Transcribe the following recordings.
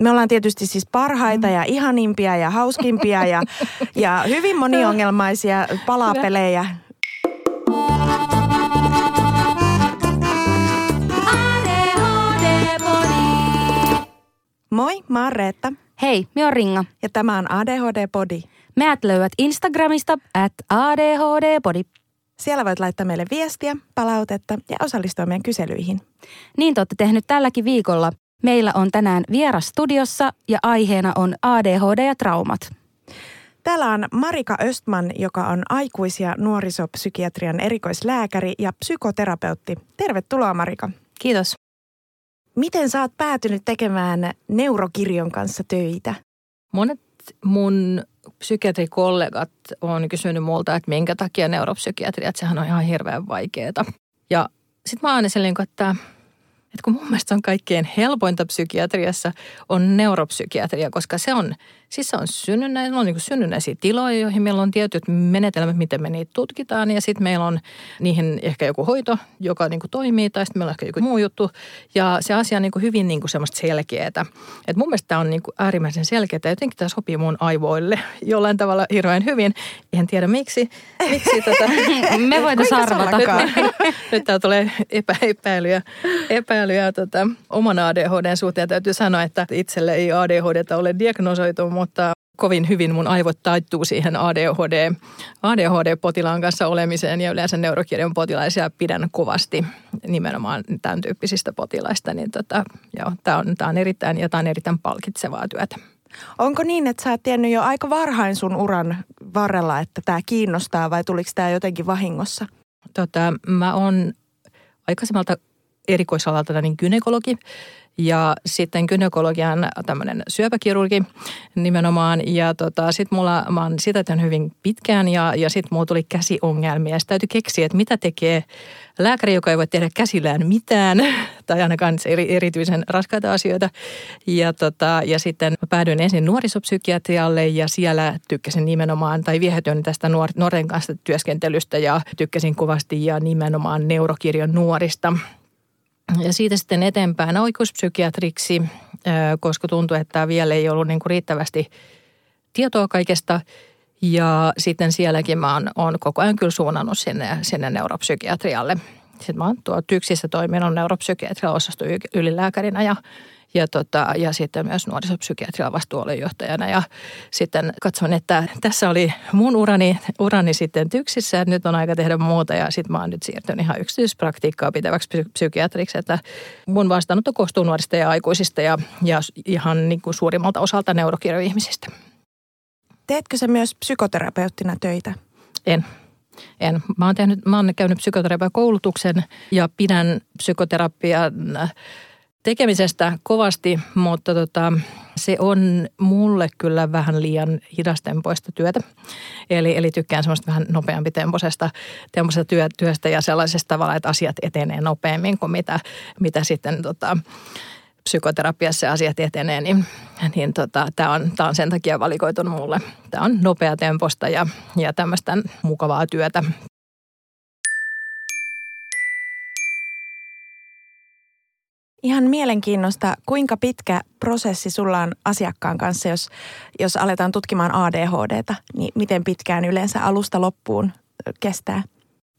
Me ollaan tietysti siis parhaita ja ihanimpia ja hauskimpia ja, ja hyvin moniongelmaisia palapelejä. Moi, mä oon Reetta. Hei, me on Ringa. Ja tämä on ADHD Body. Meät löydät Instagramista at ADHD-podi. Siellä voit laittaa meille viestiä, palautetta ja osallistua meidän kyselyihin. Niin te olette tehnyt tälläkin viikolla. Meillä on tänään vieras studiossa ja aiheena on ADHD ja traumat. Täällä on Marika Östman, joka on aikuis- ja nuorisopsykiatrian erikoislääkäri ja psykoterapeutti. Tervetuloa Marika. Kiitos. Miten sä oot päätynyt tekemään neurokirjon kanssa töitä? Monet mun psykiatrikollegat on kysynyt multa, että minkä takia neuropsykiatria, että sehän on ihan hirveän vaikeaa. Ja sitten mä aina silleen, että että kun mun mielestä se on kaikkein helpointa psykiatriassa on neuropsykiatria, koska se on, siis se on synnynnäisiä, on niin synnynnäisiä tiloja, joihin meillä on tietyt menetelmät, miten me niitä tutkitaan ja sitten meillä on niihin ehkä joku hoito, joka niin kuin toimii tai sitten meillä on ehkä joku muu juttu ja se asia on niin kuin hyvin niin kuin semmoista selkeää. Et mun mielestä tämä on niin kuin äärimmäisen selkeää ja jotenkin tämä sopii mun aivoille jollain tavalla hirveän hyvin. En tiedä miksi. miksi tota, me voitaisiin arvata. Nyt, nyt täällä tulee epä, epäilyjä, epäilyjä tota, oman ADHDn suhteen. Täytyy sanoa, että itselle ei ADHDta ole diagnosoitu, mutta kovin hyvin mun aivot taittuu siihen ADHD, ADHD-potilaan kanssa olemiseen ja yleensä neurokirjon potilaisia pidän kovasti nimenomaan tämän tyyppisistä potilaista. Niin tota, tämä on, tää on erittäin ja tämä on erittäin palkitsevaa työtä. Onko niin, että sä oot tiennyt jo aika varhain sun uran varrella, että tämä kiinnostaa vai tuliko tämä jotenkin vahingossa? Tota, mä oon aikaisemmalta erikoisalalta niin gynekologi ja sitten gynekologian tämmöinen syöpäkirurgi nimenomaan. Ja tota, sitten mulla, mä oon sitä tehnyt hyvin pitkään ja, ja sitten mulla tuli käsiongelmia. Sitten täytyy keksiä, että mitä tekee lääkäri, joka ei voi tehdä käsillään mitään tai ainakaan eri, erityisen raskaita asioita. Ja, tota, ja sitten mä päädyin ensin nuorisopsykiatrialle ja siellä tykkäsin nimenomaan tai viehätyin tästä nuor, nuorten kanssa työskentelystä ja tykkäsin kovasti ja nimenomaan neurokirjon nuorista – ja siitä sitten eteenpäin oikeuspsykiatriksi, koska tuntui, että vielä ei ollut niin kuin riittävästi tietoa kaikesta. Ja sitten sielläkin mä oon, oon koko ajan kyllä suunnannut sinne, sinne neuropsykiatrialle. Sitten mä oon tuo TYKSissä toiminut neuropsykiatrian osasto ylilääkärinä ja ja, tota, ja sitten myös nuorisopsykiatrian vastuualuejohtajana. Ja sitten katson, että tässä oli mun urani, urani sitten tyksissä, että nyt on aika tehdä muuta ja sitten mä oon nyt siirtynyt ihan yksityispraktiikkaa pitäväksi psykiatriksi, että mun vastaanotto koostuu nuorista ja aikuisista ja, ja ihan niin kuin suurimmalta osalta neurokirjoihmisistä. Teetkö sä myös psykoterapeuttina töitä? En. En. Mä oon, tehnyt, mä oon käynyt psykoterapiakoulutuksen ja pidän psykoterapian tekemisestä kovasti, mutta tota, se on mulle kyllä vähän liian hidastempoista työtä. Eli, eli tykkään semmoista vähän nopeampi temposesta, temposesta työ, työstä ja sellaisesta tavalla, että asiat etenee nopeammin kuin mitä, mitä sitten tota, psykoterapiassa asiat etenee, niin, niin tota, tämä on, on sen takia valikoitunut mulle. Tämä on nopea temposta ja, ja tämmöistä mukavaa työtä. Ihan mielenkiinnosta, kuinka pitkä prosessi sulla on asiakkaan kanssa, jos, jos aletaan tutkimaan ADHDta, niin miten pitkään yleensä alusta loppuun kestää?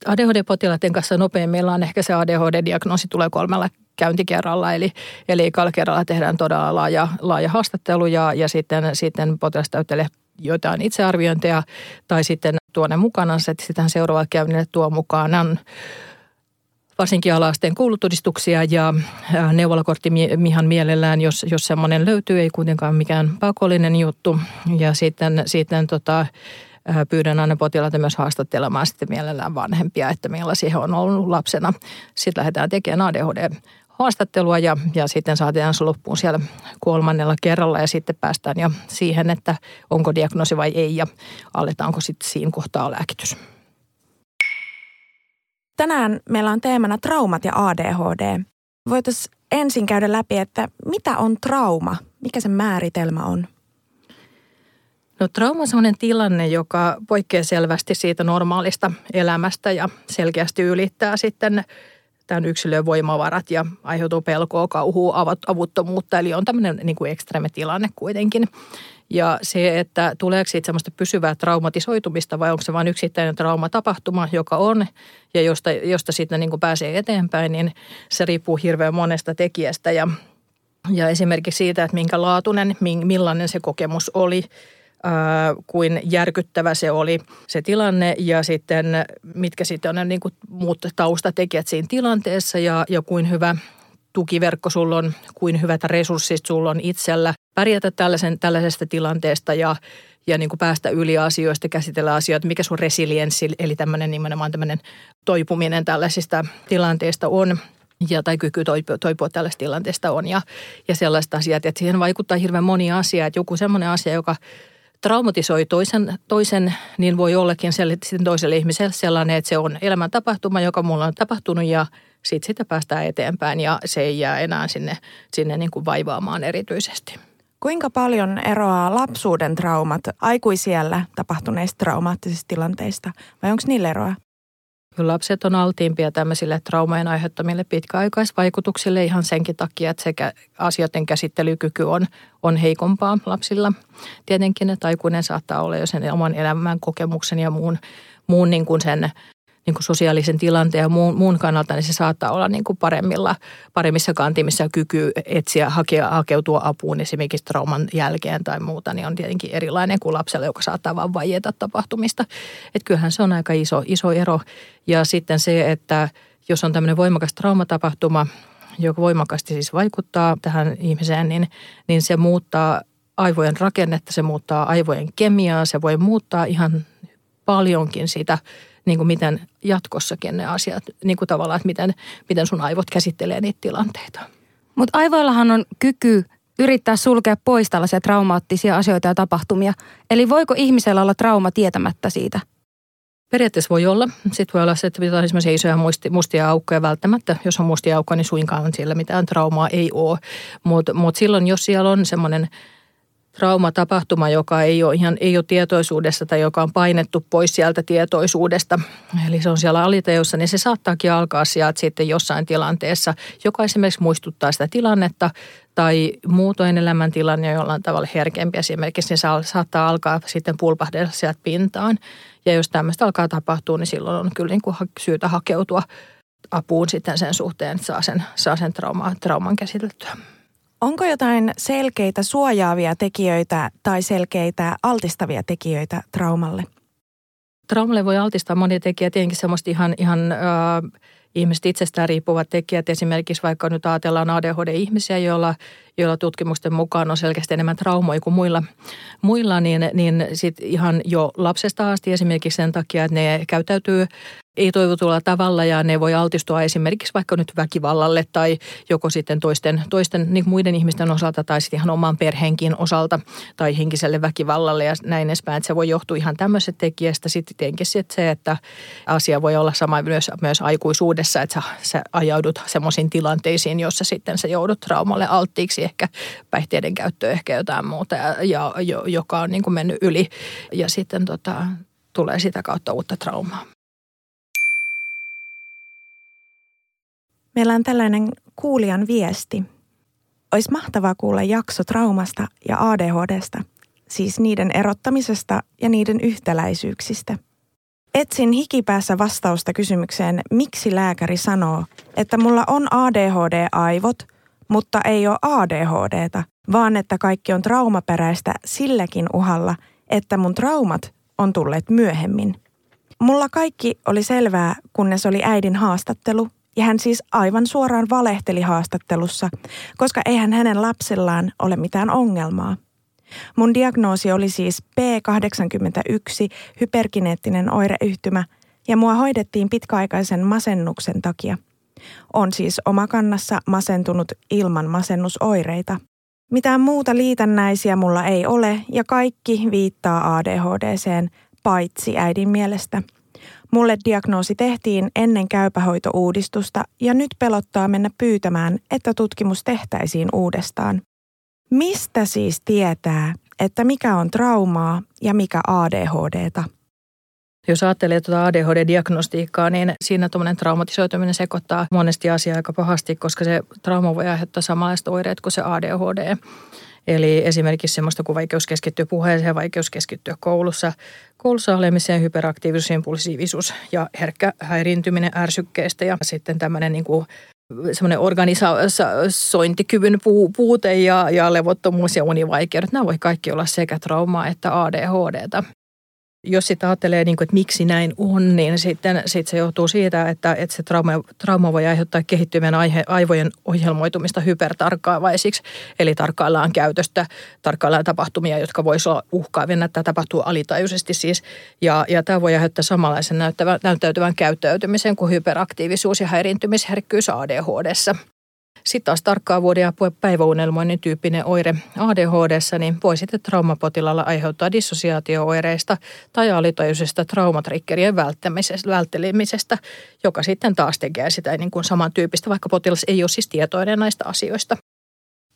ADHD-potilaiden kanssa meillä on ehkä se ADHD-diagnoosi tulee kolmella käyntikerralla, eli, eli ekalla kerralla tehdään todella laaja, laaja haastattelu ja, ja sitten, sitten potilas täyttelee joitain itsearviointeja tai sitten tuonne mukana, että sitten seuraava käynnille tuo mukaan on varsinkin alaasteen koulutodistuksia ja neuvolakortti mihan mielellään, jos, jos semmoinen löytyy, ei kuitenkaan mikään pakollinen juttu. Ja sitten, sitten tota, pyydän aina potilaita myös haastattelemaan sitten mielellään vanhempia, että millaisia he on ollut lapsena. Sitten lähdetään tekemään ADHD haastattelua ja, ja sitten saatetaan se loppuun siellä kolmannella kerralla ja sitten päästään jo siihen, että onko diagnoosi vai ei ja aletaanko sitten siinä kohtaa lääkitys. Tänään meillä on teemana traumat ja ADHD. Voitaisiin ensin käydä läpi, että mitä on trauma? Mikä se määritelmä on? No trauma on sellainen tilanne, joka poikkeaa selvästi siitä normaalista elämästä ja selkeästi ylittää sitten itsestään yksilön voimavarat ja aiheutuu pelkoa, kauhua, avuttomuutta. Eli on tämmöinen niin kuin ekstreme tilanne kuitenkin. Ja se, että tuleeko siitä semmoista pysyvää traumatisoitumista vai onko se vain yksittäinen traumatapahtuma, joka on ja josta, josta sitten niin kuin pääsee eteenpäin, niin se riippuu hirveän monesta tekijästä. Ja, ja esimerkiksi siitä, että minkä laatuinen, millainen se kokemus oli, ää, kuin järkyttävä se oli se tilanne ja sitten mitkä sitten on niin kuin muut taustatekijät siinä tilanteessa ja, ja kuin hyvä tukiverkko sulla on, kuin hyvät resurssit sulla on itsellä pärjätä tällaisen, tällaisesta tilanteesta ja, ja niin kuin päästä yli asioista, käsitellä asioita, mikä sun resilienssi, eli tämmöinen nimenomaan tämmöinen toipuminen tällaisista tilanteista on ja, tai kyky toipua, toipua tällaista tilanteesta on ja, ja sellaista asiat, että siihen vaikuttaa hirveän moni asia, että joku semmoinen asia, joka traumatisoi toisen, toisen, niin voi ollakin sitten toiselle ihmiselle sellainen, että se on elämäntapahtuma, joka mulla on tapahtunut ja sitten sitä päästään eteenpäin ja se ei jää enää sinne, sinne niin kuin vaivaamaan erityisesti. Kuinka paljon eroaa lapsuuden traumat aikuisiellä tapahtuneista traumaattisista tilanteista vai onko niillä eroa? Lapset on altiimpia tämmöisille traumojen aiheuttamille pitkäaikaisvaikutuksille ihan senkin takia, että sekä asioiden käsittelykyky on, on heikompaa lapsilla. Tietenkin, että aikuinen saattaa olla jo sen oman elämän kokemuksen ja muun, muun niin kuin sen niin kuin sosiaalisen tilanteen ja muun, muun kannalta, niin se saattaa olla niin kuin paremmilla, paremmissa kantimissa kyky etsiä, hakea, hakeutua apuun esimerkiksi trauman jälkeen tai muuta, niin on tietenkin erilainen kuin lapsella, joka saattaa vain vaieta tapahtumista. Että kyllähän se on aika iso, iso ero. Ja sitten se, että jos on tämmöinen voimakas traumatapahtuma, joka voimakkaasti siis vaikuttaa tähän ihmiseen, niin, niin se muuttaa aivojen rakennetta, se muuttaa aivojen kemiaa, se voi muuttaa ihan paljonkin sitä niin kuin miten jatkossakin ne asiat, niin kuin tavallaan, että miten, miten sun aivot käsittelee niitä tilanteita. Mutta aivoillahan on kyky yrittää sulkea pois tällaisia traumaattisia asioita ja tapahtumia. Eli voiko ihmisellä olla trauma tietämättä siitä? Periaatteessa voi olla. Sitten voi olla se, että on esimerkiksi isoja musti, mustia aukkoja välttämättä. Jos on mustia aukkoja, niin suinkaan siellä mitään traumaa ei ole. Mutta mut silloin, jos siellä on semmoinen – traumatapahtuma, joka ei ole ihan ei ole tietoisuudessa tai joka on painettu pois sieltä tietoisuudesta, eli se on siellä aliteossa, niin se saattaakin alkaa sieltä sitten jossain tilanteessa, joka esimerkiksi muistuttaa sitä tilannetta tai muutoin elämäntilanne jollain tavalla herkempi esimerkiksi, niin se saattaa alkaa sitten pulpahdella sieltä pintaan. Ja jos tämmöistä alkaa tapahtua, niin silloin on kyllä niin kuin syytä hakeutua apuun sitten sen suhteen, että saa sen, saa sen trauma, trauman käsiteltyä. Onko jotain selkeitä suojaavia tekijöitä tai selkeitä altistavia tekijöitä traumalle? Traumalle voi altistaa monia tekijöitä, tietenkin semmoista ihan, ihan äh, ihmiset itsestään riippuvat tekijät. Esimerkiksi vaikka nyt ajatellaan ADHD-ihmisiä, joilla, joilla tutkimusten mukaan on selkeästi enemmän traumoja kuin muilla, muilla niin, niin sit ihan jo lapsesta asti esimerkiksi sen takia, että ne käyttäytyy ei-toivotulla tavalla ja ne voi altistua esimerkiksi vaikka nyt väkivallalle tai joko sitten toisten, toisten niin muiden ihmisten osalta tai sitten ihan oman perheenkin osalta tai henkiselle väkivallalle ja näin edespäin. Että se voi johtua ihan tämmöisestä tekijästä. Sitten tietenkin se, että asia voi olla sama myös, myös aikuisuudessa, että sä, sä ajaudut semmoisiin tilanteisiin, jossa sitten sä joudut traumalle alttiiksi, ehkä päihteiden käyttö, ehkä jotain muuta, ja, ja, joka on niin kuin mennyt yli ja sitten tota, tulee sitä kautta uutta traumaa. Meillä on tällainen kuulijan viesti. Olisi mahtavaa kuulla jakso traumasta ja ADHDsta, siis niiden erottamisesta ja niiden yhtäläisyyksistä. Etsin hikipäässä vastausta kysymykseen, miksi lääkäri sanoo, että mulla on ADHD-aivot, mutta ei ole ADHDta, vaan että kaikki on traumaperäistä silläkin uhalla, että mun traumat on tulleet myöhemmin. Mulla kaikki oli selvää, kunnes oli äidin haastattelu ja hän siis aivan suoraan valehteli haastattelussa, koska eihän hänen lapsillaan ole mitään ongelmaa. Mun diagnoosi oli siis P81 hyperkineettinen oireyhtymä ja mua hoidettiin pitkäaikaisen masennuksen takia. On siis omakannassa masentunut ilman masennusoireita. Mitään muuta liitännäisiä mulla ei ole ja kaikki viittaa ADHDseen, paitsi äidin mielestä – Mulle diagnoosi tehtiin ennen käypähoitouudistusta ja nyt pelottaa mennä pyytämään, että tutkimus tehtäisiin uudestaan. Mistä siis tietää, että mikä on traumaa ja mikä ADHDta? Jos ajattelee tuota ADHD-diagnostiikkaa, niin siinä tuommoinen traumatisoituminen sekoittaa monesti asiaa aika pahasti, koska se trauma voi aiheuttaa samanlaiset oireet kuin se ADHD. Eli esimerkiksi semmoista kuin vaikeus keskittyä puheeseen, vaikeus keskittyä koulussa, koulussa olemiseen, hyperaktiivisuus, impulsiivisuus ja herkkä häiriintyminen ärsykkeestä ja sitten tämmöinen niin kuin semmoinen organisointikyvyn puute ja, ja levottomuus ja univaikeudet. Nämä voi kaikki olla sekä traumaa että ADHDta jos sitä ajattelee, niin kuin, että miksi näin on, niin sitten sit se johtuu siitä, että, että se trauma, trauma voi aiheuttaa kehittyvien aihe, aivojen ohjelmoitumista hypertarkkaavaisiksi. Eli tarkkaillaan käytöstä, tarkkaillaan tapahtumia, jotka voisivat olla uhkaavia. Tämä tapahtuu alitajuisesti siis. Ja, ja tämä voi aiheuttaa samanlaisen näyttävän, näyttäytyvän käyttäytymisen kuin hyperaktiivisuus ja häiriintymisherkkyys ADHDssa. Sitten taas tarkkaavuuden ja päiväunelmoinnin tyyppinen oire ADHD, niin voi sitten traumapotilalla aiheuttaa dissosiaatio-oireista tai alitajuisesta traumatrikkerien välttelemisestä, joka sitten taas tekee sitä niin kuin samantyyppistä, vaikka potilas ei ole siis tietoinen näistä asioista.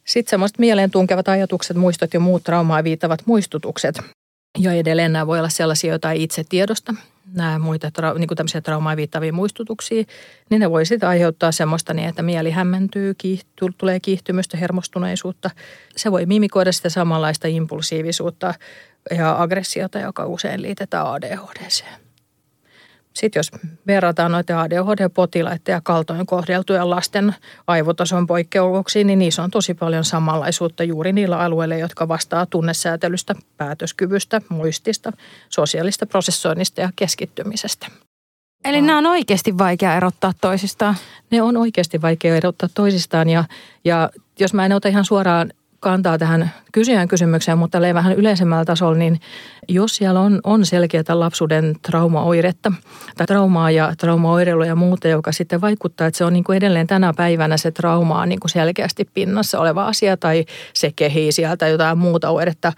Sitten semmoiset mieleen tunkevat ajatukset, muistot ja muut traumaa viittavat muistutukset. Ja edelleen nämä voi olla sellaisia, joita ei itse tiedosta, nämä muita niin kuin tämmöisiä traumaa viittavia muistutuksia, niin ne voi sitten aiheuttaa semmoista niin, että mieli hämmentyy, kiihty, tulee kiihtymystä, hermostuneisuutta. Se voi mimikoida sitä samanlaista impulsiivisuutta ja aggressiota, joka usein liitetään ADHDseen. Sitten jos verrataan noita ADHD-potilaiden ja kaltoin kohdeltujen lasten aivotason poikkeuksiin, niin niissä on tosi paljon samanlaisuutta juuri niillä alueilla, jotka vastaa tunnesäätelystä, päätöskyvystä, muistista, sosiaalista prosessoinnista ja keskittymisestä. Eli nämä on oikeasti vaikea erottaa toisistaan? Ne on oikeasti vaikea erottaa toisistaan ja, ja jos mä en ota ihan suoraan kantaa tähän kysyjän kysymykseen, mutta vähän yleisemmällä tasolla, niin jos siellä on, on selkeää lapsuuden traumaoiretta tai traumaa ja traumaoireilua ja muuta, joka sitten vaikuttaa, että se on niin kuin edelleen tänä päivänä se trauma on niin kuin selkeästi pinnassa oleva asia tai se kehii sieltä jotain muuta oiretta,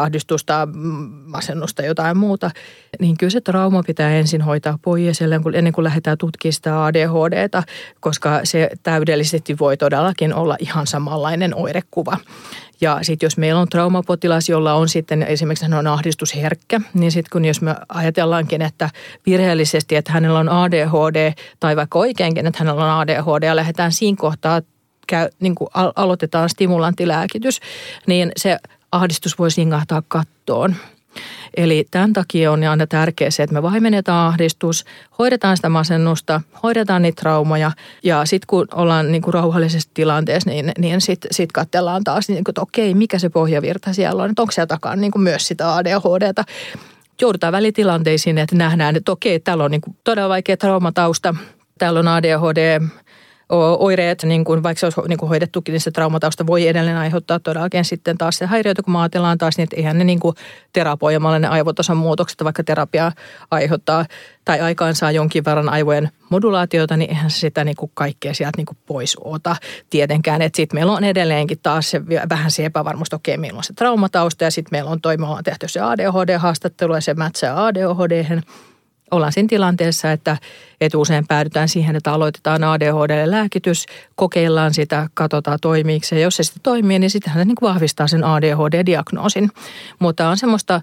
ahdistusta, masennusta, jotain muuta, niin kyllä se trauma pitää ensin hoitaa pois ennen kuin lähdetään tutkimaan sitä ADHDta, koska se täydellisesti voi todellakin olla ihan samanlainen oirekuva. Ja sitten jos meillä on traumapotilas, jolla on sitten esimerkiksi hän on ahdistusherkkä, niin sitten kun jos me ajatellaankin, että virheellisesti, että hänellä on ADHD tai vaikka oikeinkin, että hänellä on ADHD ja lähdetään siinä kohtaa käy, niin kuin aloitetaan stimulanttilääkitys, niin se ahdistus voi singahtaa kattoon. Eli tämän takia on aina tärkeää se, että me vaimennetaan ahdistus, hoidetaan sitä masennusta, hoidetaan niitä traumoja. Ja sitten kun ollaan niin kuin rauhallisessa tilanteessa, niin, niin sitten sit katsellaan taas, niin että okei, mikä se pohjavirta siellä on, että onko siellä takaa niin myös sitä ADHDta joudutaan välitilanteisiin, että nähdään, että okei, täällä on niin todella vaikea traumatausta, täällä on ADHD, oireet, niin kuin, vaikka se olisi niin kuin hoidettukin, niin se traumatausta voi edelleen aiheuttaa todellakin sitten taas se häiriöitä, kun ajatellaan taas, niin että eihän ne niin kuin terapoimalla ne aivotason muutokset, vaikka terapia aiheuttaa tai aikaan saa jonkin verran aivojen modulaatiota, niin eihän se sitä niin kuin kaikkea sieltä niin kuin pois ota tietenkään. Että sitten meillä on edelleenkin taas se, vähän se epävarmuus, okei, meillä on se traumatausta ja sitten meillä on toi, tehty se ADHD-haastattelu ja se mätsää ADHD ollaan siinä tilanteessa, että, että usein päädytään siihen, että aloitetaan ADHD-lääkitys, kokeillaan sitä, katsotaan toimiiko se. Jos se sitten toimii, niin sittenhän se niin vahvistaa sen ADHD-diagnoosin. Mutta on semmoista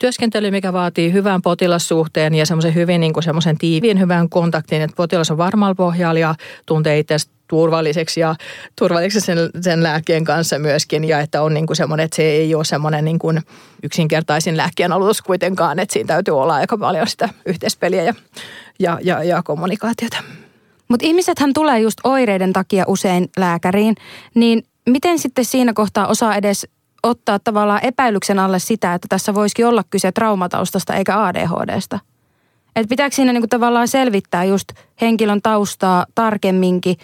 työskentely, mikä vaatii hyvän potilassuhteen ja semmoisen hyvin niin kuin semmoisen tiiviin hyvän kontaktin, että potilas on varmalla pohjalla ja tuntee itse turvalliseksi ja turvalliseksi sen, sen lääkkeen kanssa myöskin ja että on niin kuin semmoinen, että se ei ole semmoinen niin kuin yksinkertaisin lääkkeen aloitus kuitenkaan, että siinä täytyy olla aika paljon sitä yhteispeliä ja, ja, ja, ja kommunikaatiota. Mutta ihmisethän tulee just oireiden takia usein lääkäriin, niin miten sitten siinä kohtaa osaa edes ottaa tavallaan epäilyksen alle sitä, että tässä voisikin olla kyse traumataustasta eikä ADHDsta? Et pitääkö siinä niinku tavallaan selvittää just henkilön taustaa tarkemminkin,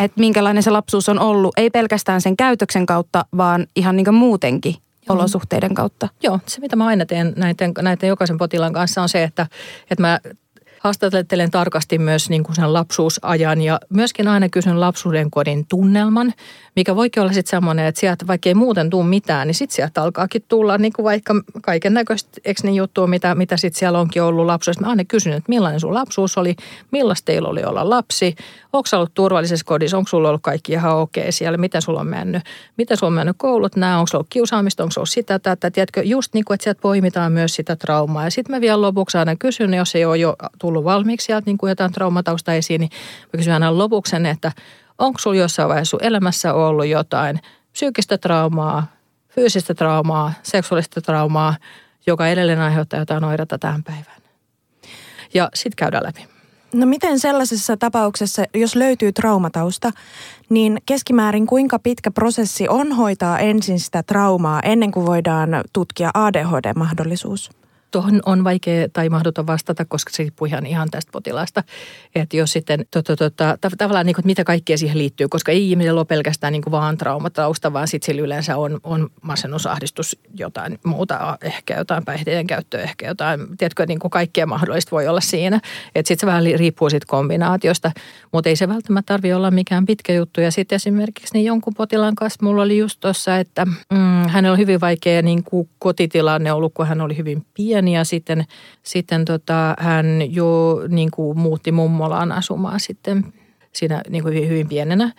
että minkälainen se lapsuus on ollut, ei pelkästään sen käytöksen kautta, vaan ihan niinku muutenkin Joo. olosuhteiden kautta. Joo, se mitä mä aina teen näiden, näiden jokaisen potilaan kanssa on se, että, että mä haastattelen tarkasti myös niin kuin sen lapsuusajan ja myöskin aina kysyn lapsuuden kodin tunnelman, mikä voikin olla sitten semmoinen, että sieltä vaikka ei muuten tule mitään, niin sitten sieltä alkaakin tulla niin kuin vaikka kaiken näköistä niin juttua, mitä, mitä sitten siellä onkin ollut lapsuudessa. Mä aina kysyn, että millainen sun lapsuus oli, millaista teillä oli olla lapsi, onko ollut turvallisessa kodissa, onko sulla ollut kaikki ihan okei okay siellä, miten sulla on mennyt, miten sulla on mennyt koulut, nämä, onko ollut kiusaamista, onko ollut sitä, tätä, tiedätkö, just niin kuin, että sieltä poimitaan myös sitä traumaa. Ja sitten mä vielä lopuksi aina kysyn, jos ei ole jo tullut valmiiksi sieltä niin kuin jotain traumatausta esiin, niin mä kysyn aina lopuksi että onko sulla jossain vaiheessa sun elämässä ollut jotain psyykkistä traumaa, fyysistä traumaa, seksuaalista traumaa, joka edelleen aiheuttaa jotain oireita tähän päivään. Ja sitten käydään läpi. No miten sellaisessa tapauksessa, jos löytyy traumatausta, niin keskimäärin kuinka pitkä prosessi on hoitaa ensin sitä traumaa ennen kuin voidaan tutkia ADHD-mahdollisuus? Tuohon on vaikea tai mahdoton vastata, koska se riippuu ihan, ihan tästä potilaasta. Että jos sitten tota, tota, tavallaan niin kuin, mitä kaikkea siihen liittyy, koska ei ihmisellä ole pelkästään niin kuin vaan traumatausta, vaan sitten sillä yleensä on, on masennusahdistus, jotain muuta, ehkä jotain päihteiden käyttöä, ehkä jotain, tiedätkö, niin kuin kaikkea mahdollista voi olla siinä. Että sitten se vähän riippuu siitä kombinaatiosta, mutta ei se välttämättä tarvitse olla mikään pitkä juttu. Ja sitten esimerkiksi niin jonkun potilaan kanssa mulla oli just tuossa, että mm, hänellä on hyvin vaikea niin kuin kotitilanne ollut, kun hän oli hyvin pieni pieni ja sitten, sitten tota, hän jo niin kuin muutti mummolaan asumaan sitten siinä niin kuin hyvin, hyvin pienenä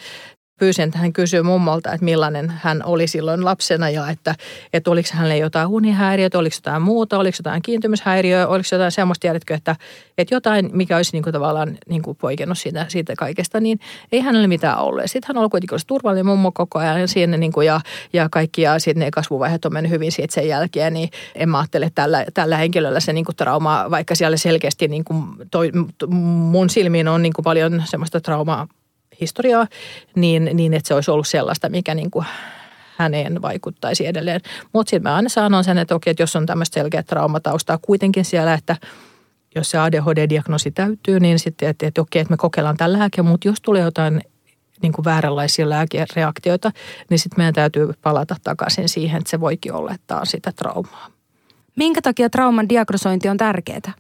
pyysin, että hän kysyy mummolta, että millainen hän oli silloin lapsena ja että, että oliko hänelle jotain unihäiriötä, oliko jotain muuta, oliko jotain kiintymyshäiriöä, oliko jotain semmoista, tiedätkö, että, että jotain, mikä olisi niin kuin tavallaan niin kuin poikennut siitä, siitä kaikesta, niin ei hänelle mitään ollut. Sitten hän ollut kuitenkin turvallinen mummo koko ajan siinä niin kuin ja, ja kaikki ja sitten ne kasvuvaiheet on mennyt hyvin siitä sen jälkeen, niin en mä ajattele, että tällä, tällä henkilöllä se niin kuin trauma, vaikka siellä selkeästi niin kuin toi, mun silmiin on niin kuin paljon semmoista traumaa historiaa, niin, niin että se olisi ollut sellaista, mikä niin kuin häneen vaikuttaisi edelleen. Mutta sitten mä aina sanon sen, että okei, että jos on tämmöistä selkeä traumataustaa kuitenkin siellä, että jos se ADHD-diagnoosi täytyy, niin sitten, että, että okei, että me kokeillaan tällä lääke, mutta jos tulee jotain niin kuin vääränlaisia lääkereaktioita, niin sitten meidän täytyy palata takaisin siihen, että se voikin olla, että on sitä traumaa. Minkä takia trauman diagnosointi on tärkeää?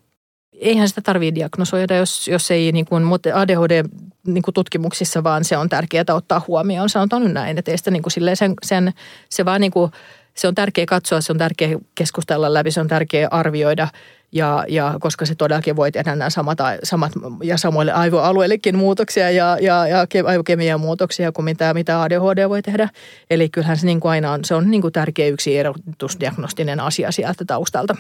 Eihän sitä tarvitse diagnosoida, jos, jos ei niin kuin, ADHD niin kuin tutkimuksissa, vaan se on tärkeää ottaa huomioon. Sanotaan nyt näin, että sitä niin kuin sen, sen, se vaan niin kuin, se on tärkeää katsoa, se on tärkeää keskustella läpi, se on tärkeää arvioida ja, ja koska se todellakin voi tehdä nämä samat, samat ja samoille aivoalueillekin muutoksia ja, ja, ja aivokemian muutoksia kuin mitä, mitä ADHD voi tehdä. Eli kyllähän se niin kuin aina on, se on niin kuin tärkeä yksi erotusdiagnostinen asia sieltä taustalta.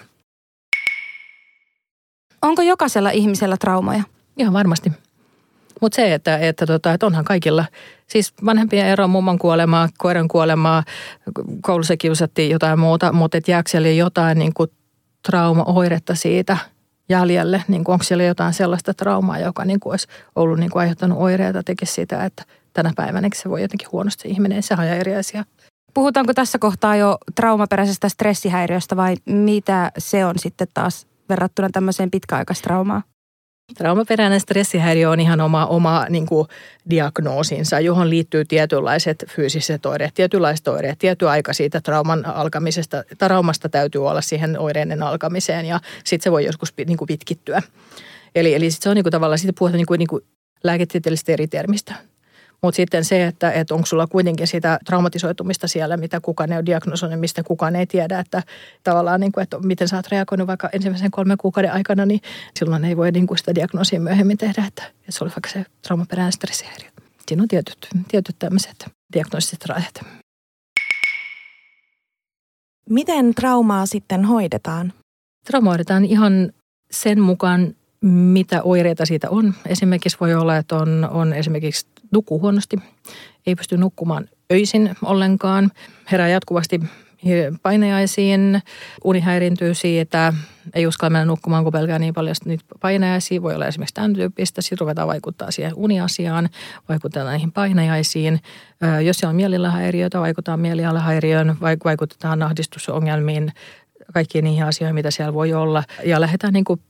Onko jokaisella ihmisellä traumoja? Ihan varmasti. Mutta se, että, että, tota, että onhan kaikilla, siis vanhempien ero, mummon kuolemaa, koiran kuolemaa, koulussa kiusattiin jotain muuta, mutta et jääkö siellä jotain niin kuin trauma-oiretta siitä jäljelle? Niin kuin onko siellä jotain sellaista traumaa, joka niin kuin olisi ollut niin kuin aiheuttanut oireita, tekisi sitä, että tänä päivänä se voi jotenkin huonosti ihminen, sehän on eri asia. Puhutaanko tässä kohtaa jo traumaperäisestä stressihäiriöstä vai mitä se on sitten taas verrattuna tämmöiseen pitkäaikaistraumaan? Traumaperäinen stressihäiriö on ihan oma, oma niin kuin diagnoosinsa, johon liittyy tietynlaiset fyysiset oireet, tietynlaiset oireet, tietty aika siitä trauman alkamisesta. Traumasta täytyy olla siihen oireiden alkamiseen ja sitten se voi joskus niin kuin pitkittyä. Eli, eli sit se on niin kuin tavallaan, siitä puhutaan niin kuin, niin kuin lääketieteellisestä eri termistä. Mutta sitten se, että, että onko sulla kuitenkin sitä traumatisoitumista siellä, mitä kukaan ei ole diagnosoinut, mistä kukaan ei tiedä, että tavallaan niin kuin, että miten sä oot reagoinut vaikka ensimmäisen kolmen kuukauden aikana, niin silloin ei voi niin kuin sitä diagnoosia myöhemmin tehdä, että, että se oli vaikka se traumaperäinen stressihäiriö. Siinä on tietyt, tietyt tämmöiset diagnostiset rajat. Miten traumaa sitten hoidetaan? Trauma hoidetaan ihan sen mukaan, mitä oireita siitä on. Esimerkiksi voi olla, että on, on esimerkiksi nukkuu huonosti, ei pysty nukkumaan öisin ollenkaan, herää jatkuvasti painajaisiin, uni häirintyy siitä, ei uskalla mennä nukkumaan, kun pelkää niin paljon niitä painajaisia. Voi olla esimerkiksi tämän tyyppistä, sitten ruvetaan vaikuttaa siihen uniasiaan, vaikuttaa näihin painajaisiin. Jos siellä on mielilahäiriöitä, vaikuttaa mielialahäiriöön, vaikutetaan ahdistusongelmiin, kaikkiin niihin asioihin, mitä siellä voi olla. Ja lähdetään niin kuin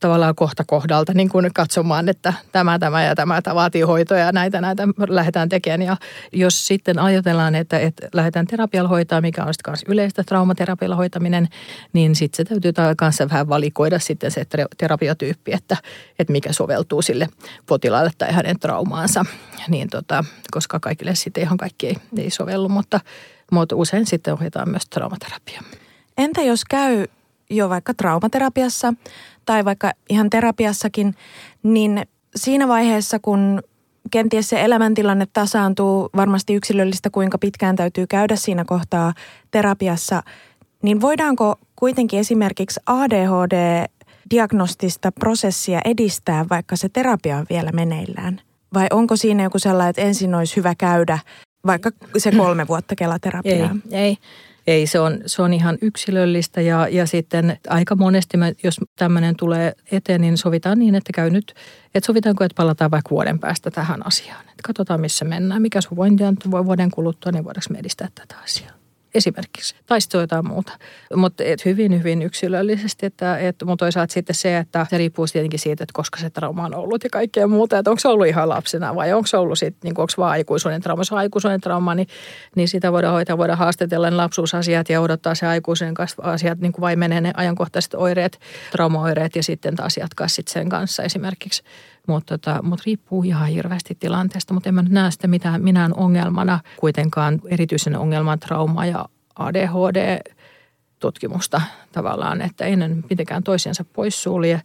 tavallaan kohta kohdalta niin kuin katsomaan, että tämä, tämä ja tämä, tämä vaatii hoitoja ja näitä, näitä lähdetään tekemään. Ja jos sitten ajatellaan, että, että lähdetään terapialla hoitaa, mikä on sitten yleistä traumaterapialla hoitaminen, niin sitten se täytyy kanssa vähän valikoida sitten se terapiatyyppi, että, että mikä soveltuu sille potilaalle tai hänen traumaansa. Niin tota, koska kaikille sitten ihan kaikki ei, ei sovellu, mutta, mutta usein sitten ohjataan myös traumaterapia. Entä jos käy jo vaikka traumaterapiassa tai vaikka ihan terapiassakin, niin siinä vaiheessa, kun kenties se elämäntilanne tasaantuu, varmasti yksilöllistä kuinka pitkään täytyy käydä siinä kohtaa terapiassa, niin voidaanko kuitenkin esimerkiksi ADHD-diagnostista prosessia edistää, vaikka se terapia on vielä meneillään? Vai onko siinä joku sellainen, että ensin olisi hyvä käydä vaikka se kolme vuotta kelaterapiaa? Ei, ei. Ei, se on, se on ihan yksilöllistä ja, ja sitten aika monesti, me, jos tämmöinen tulee eteen, niin sovitaan niin, että käy nyt, että sovitaanko, että palataan vaikka vuoden päästä tähän asiaan. Että katsotaan, missä mennään, mikä sun vointi on vuoden kuluttua, niin voidaanko me edistää tätä asiaa esimerkiksi. Tai sitten jotain muuta. Mutta hyvin, hyvin yksilöllisesti. Että, et, mutta toisaalta sitten se, että se riippuu tietenkin siitä, että koska se trauma on ollut ja kaikkea muuta. Että onko se ollut ihan lapsena vai onko se ollut sitten, niin onko vaan aikuisuuden trauma. Jos on aikuisuuden trauma, niin, niin sitä voidaan hoitaa, voidaan haastatella ne lapsuusasiat ja odottaa se aikuisen kanssa asiat, niin kuin vai menee ne ajankohtaiset oireet, traumaoireet ja sitten taas jatkaa sitten sen kanssa esimerkiksi. Mutta tota, mut riippuu ihan hirveästi tilanteesta, mutta en mä nyt näe sitä mitään, minään ongelmana kuitenkaan erityisen ongelman trauma ja ADHD-tutkimusta tavallaan, että ei ne mitenkään toisiansa poissulje.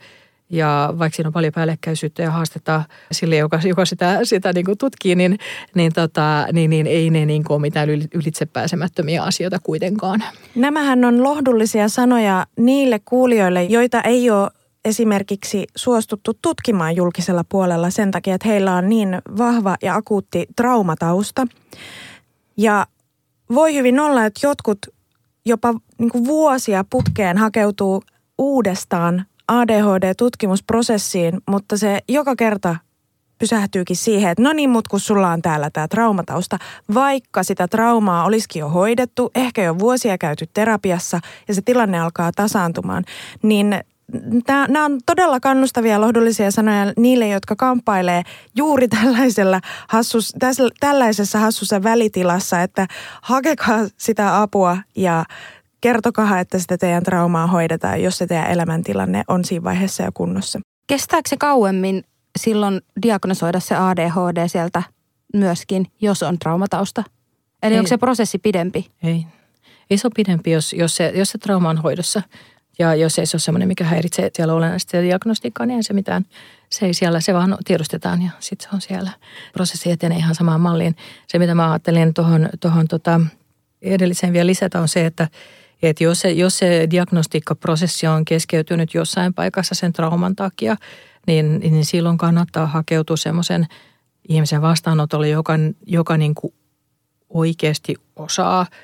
Ja vaikka siinä on paljon päällekkäisyyttä ja haastetta sille, joka, joka sitä, sitä niin kuin tutkii, niin, niin, tota, niin, niin ei ne niin kuin ole mitään ylitsepääsemättömiä asioita kuitenkaan. Nämähän on lohdullisia sanoja niille kuulijoille, joita ei ole esimerkiksi suostuttu tutkimaan julkisella puolella sen takia, että heillä on niin vahva ja akuutti traumatausta. Ja voi hyvin olla, että jotkut jopa niin vuosia putkeen hakeutuu uudestaan ADHD-tutkimusprosessiin, mutta se joka kerta pysähtyykin siihen, että no niin, mutta kun sulla on täällä tämä traumatausta, vaikka sitä traumaa olisikin jo hoidettu, ehkä jo vuosia käyty terapiassa ja se tilanne alkaa tasaantumaan, niin nämä on todella kannustavia lohdullisia sanoja niille, jotka kamppailee juuri tällaisella hassus, tässä, tällaisessa hassussa välitilassa, että hakekaa sitä apua ja kertokaa, että sitä teidän traumaa hoidetaan, jos se teidän elämäntilanne on siinä vaiheessa jo kunnossa. Kestääkö se kauemmin silloin diagnosoida se ADHD sieltä myöskin, jos on traumatausta? Eli Ei. onko se prosessi pidempi? Ei. Ei se ole pidempi, jos, jos, se, jos se trauma on hoidossa – ja jos ei se ole semmoinen, mikä häiritsee siellä olennaisesti diagnostiikkaa, niin ei se mitään. Se ei siellä, se vaan tiedostetaan ja sitten se on siellä. Prosessi etenee ihan samaan malliin. Se, mitä mä ajattelin tuohon tohon, tota, edelliseen vielä lisätä on se, että että jos se, jos se diagnostiikkaprosessi on keskeytynyt jossain paikassa sen trauman takia, niin, niin silloin kannattaa hakeutua semmoisen ihmisen vastaanotolle, joka, joka niin kuin oikeasti osaa –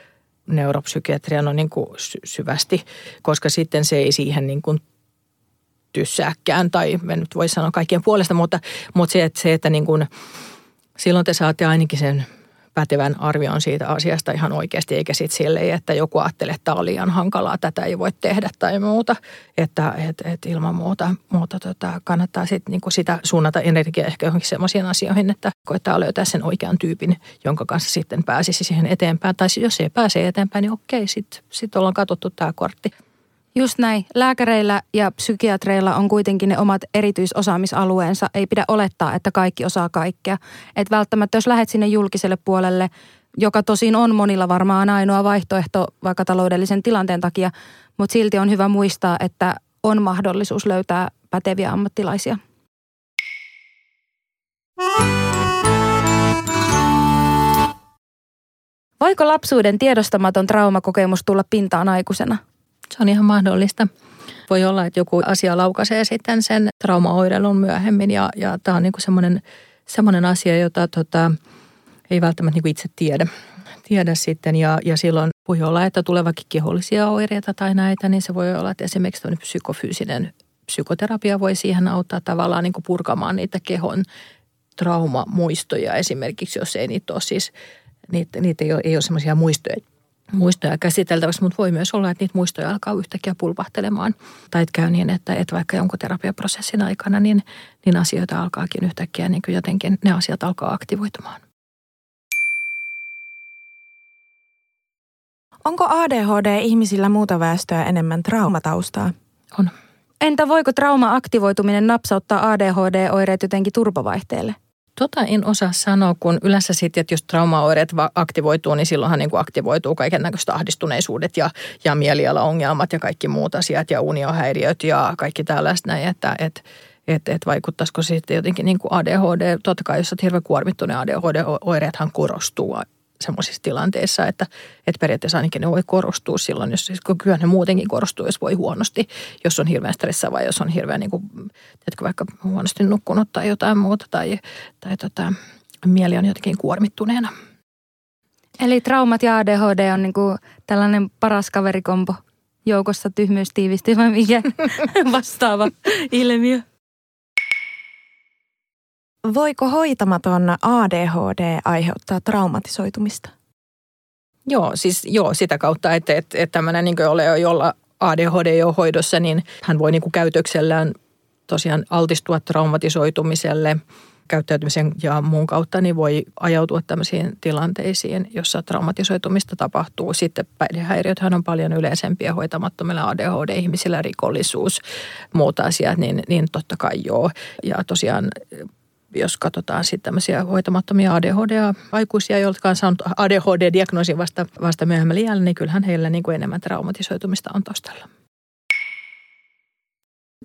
neuropsykiatrian on niin kuin syvästi, koska sitten se ei siihen niin kuin tyssääkään, tai en nyt voi sanoa kaikkien puolesta, mutta, mutta se, että, se, että niin kuin, silloin te saatte ainakin sen pätevän arvion siitä asiasta ihan oikeasti, eikä sitten silleen, että joku ajattelee, että tämä on liian hankalaa, tätä ei voi tehdä tai muuta. Että et, et ilman muuta, muuta tota, kannattaa sit niinku sitä suunnata energiaa ehkä johonkin sellaisiin asioihin, että koittaa löytää sen oikean tyypin, jonka kanssa sitten pääsisi siihen eteenpäin. Tai jos ei pääse eteenpäin, niin okei, sitten sit ollaan katsottu tämä kortti. Just näin. Lääkäreillä ja psykiatreilla on kuitenkin ne omat erityisosaamisalueensa. Ei pidä olettaa, että kaikki osaa kaikkea. Et välttämättä jos lähdet sinne julkiselle puolelle, joka tosin on monilla varmaan ainoa vaihtoehto vaikka taloudellisen tilanteen takia, mutta silti on hyvä muistaa, että on mahdollisuus löytää päteviä ammattilaisia. Voiko lapsuuden tiedostamaton traumakokemus tulla pintaan aikuisena? Se on ihan mahdollista. Voi olla, että joku asia laukaisee sitten sen traumaoireilun myöhemmin ja, ja tämä on niin kuin semmoinen, asia, jota tota, ei välttämättä niin itse tiedä tiedä sitten ja, ja silloin voi olla, että tulevakin kehollisia oireita tai näitä, niin se voi olla, että esimerkiksi psykofyysinen psykoterapia voi siihen auttaa tavallaan niin purkamaan niitä kehon traumamuistoja esimerkiksi, jos ei niitä ole siis, niitä, niitä ei ole, ei ole semmoisia muistoja, muistoja käsiteltäväksi, mutta voi myös olla, että niitä muistoja alkaa yhtäkkiä pulpahtelemaan. Tai että käy niin, että, että vaikka jonkun terapiaprosessin aikana, niin, niin asioita alkaakin yhtäkkiä niin kuin jotenkin ne asiat alkaa aktivoitumaan. Onko ADHD-ihmisillä muuta väestöä enemmän traumataustaa? On. Entä voiko trauma-aktivoituminen napsauttaa ADHD-oireet jotenkin turvavaihteelle? Tota en osaa sanoa, kun yleensä sitten, että jos traumaoireet aktivoituu, niin silloinhan niin aktivoituu kaiken näköistä ahdistuneisuudet ja, ja mielialaongelmat ja kaikki muut asiat ja uniohäiriöt ja kaikki tällaista näin, että, että että et vaikuttaisiko sitten jotenkin niin kuin ADHD, totta kai jos olet hirveän kuormittunut, ADHD-oireethan korostuu semmoisissa tilanteissa, että, että periaatteessa ainakin ne voi korostua silloin, jos siis kyllä ne muutenkin korostuu, jos voi huonosti, jos on hirveän stressaava, jos on hirveän niin kuin, tiedätkö, vaikka huonosti nukkunut tai jotain muuta tai, tai tota, mieli on jotenkin kuormittuneena. Eli traumat ja ADHD on niin kuin tällainen paras kaverikompo joukossa tyhmyys tiivistyy vai mikä vastaava ilmiö? Voiko hoitamaton ADHD aiheuttaa traumatisoitumista? Joo, siis joo, sitä kautta, että, että, että tämmöinen niin ole, jolla ADHD ei ole hoidossa, niin hän voi niin käytöksellään tosiaan altistua traumatisoitumiselle käyttäytymisen ja muun kautta, niin voi ajautua tämmöisiin tilanteisiin, jossa traumatisoitumista tapahtuu. Sitten päihdehäiriöthän on paljon yleisempiä hoitamattomilla ADHD-ihmisillä, rikollisuus, muut asiat, niin, niin totta kai joo. Ja tosiaan jos katsotaan sitten tämmöisiä hoitamattomia ADHD-aikuisia, jotka on saanut ADHD-diagnoosin vasta, vasta myöhemmällä iällä, niin kyllähän heillä niin kuin enemmän traumatisoitumista on taustalla.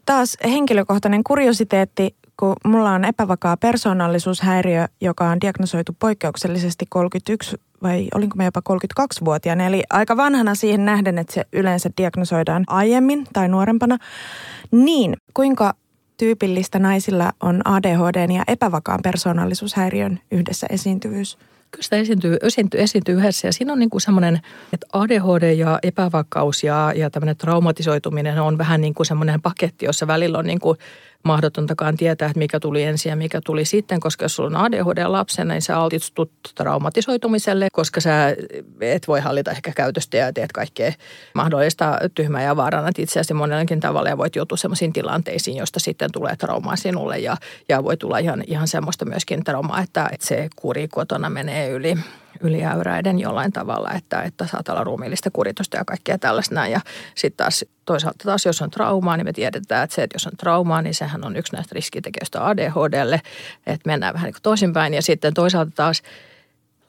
Taas henkilökohtainen kuriositeetti, kun mulla on epävakaa persoonallisuushäiriö, joka on diagnosoitu poikkeuksellisesti 31 vai olinko me jopa 32-vuotiaana. Eli aika vanhana siihen nähden, että se yleensä diagnosoidaan aiemmin tai nuorempana. Niin, kuinka tyypillistä naisilla on ADHD ja epävakaan persoonallisuushäiriön yhdessä esiintyvyys? Kyllä sitä esiintyy, esiintyy, esiintyy yhdessä ja siinä on niin kuin semmoinen, että ADHD ja epävakaus ja, ja tämmöinen traumatisoituminen on vähän niin kuin semmoinen paketti, jossa välillä on niin kuin mahdotontakaan tietää, että mikä tuli ensin ja mikä tuli sitten, koska jos sulla on ADHD-lapsena, niin sä altistut traumatisoitumiselle, koska sä et voi hallita ehkä käytöstä ja teet kaikkea mahdollista tyhmää ja vaarannat itseäsi monellakin tavalla ja voit joutua sellaisiin tilanteisiin, josta sitten tulee traumaa sinulle ja, ja voi tulla ihan, ihan semmoista myöskin traumaa, että, että se kuri kotona menee yli yliäyräiden jollain tavalla, että, että saattaa olla ruumiillista kuritusta ja kaikkea tällaista näin. Ja sitten taas toisaalta taas, jos on traumaa, niin me tiedetään, että se, että jos on traumaa, niin sehän on yksi näistä riskitekijöistä ADHDlle, että mennään vähän niin toisinpäin. Ja sitten toisaalta taas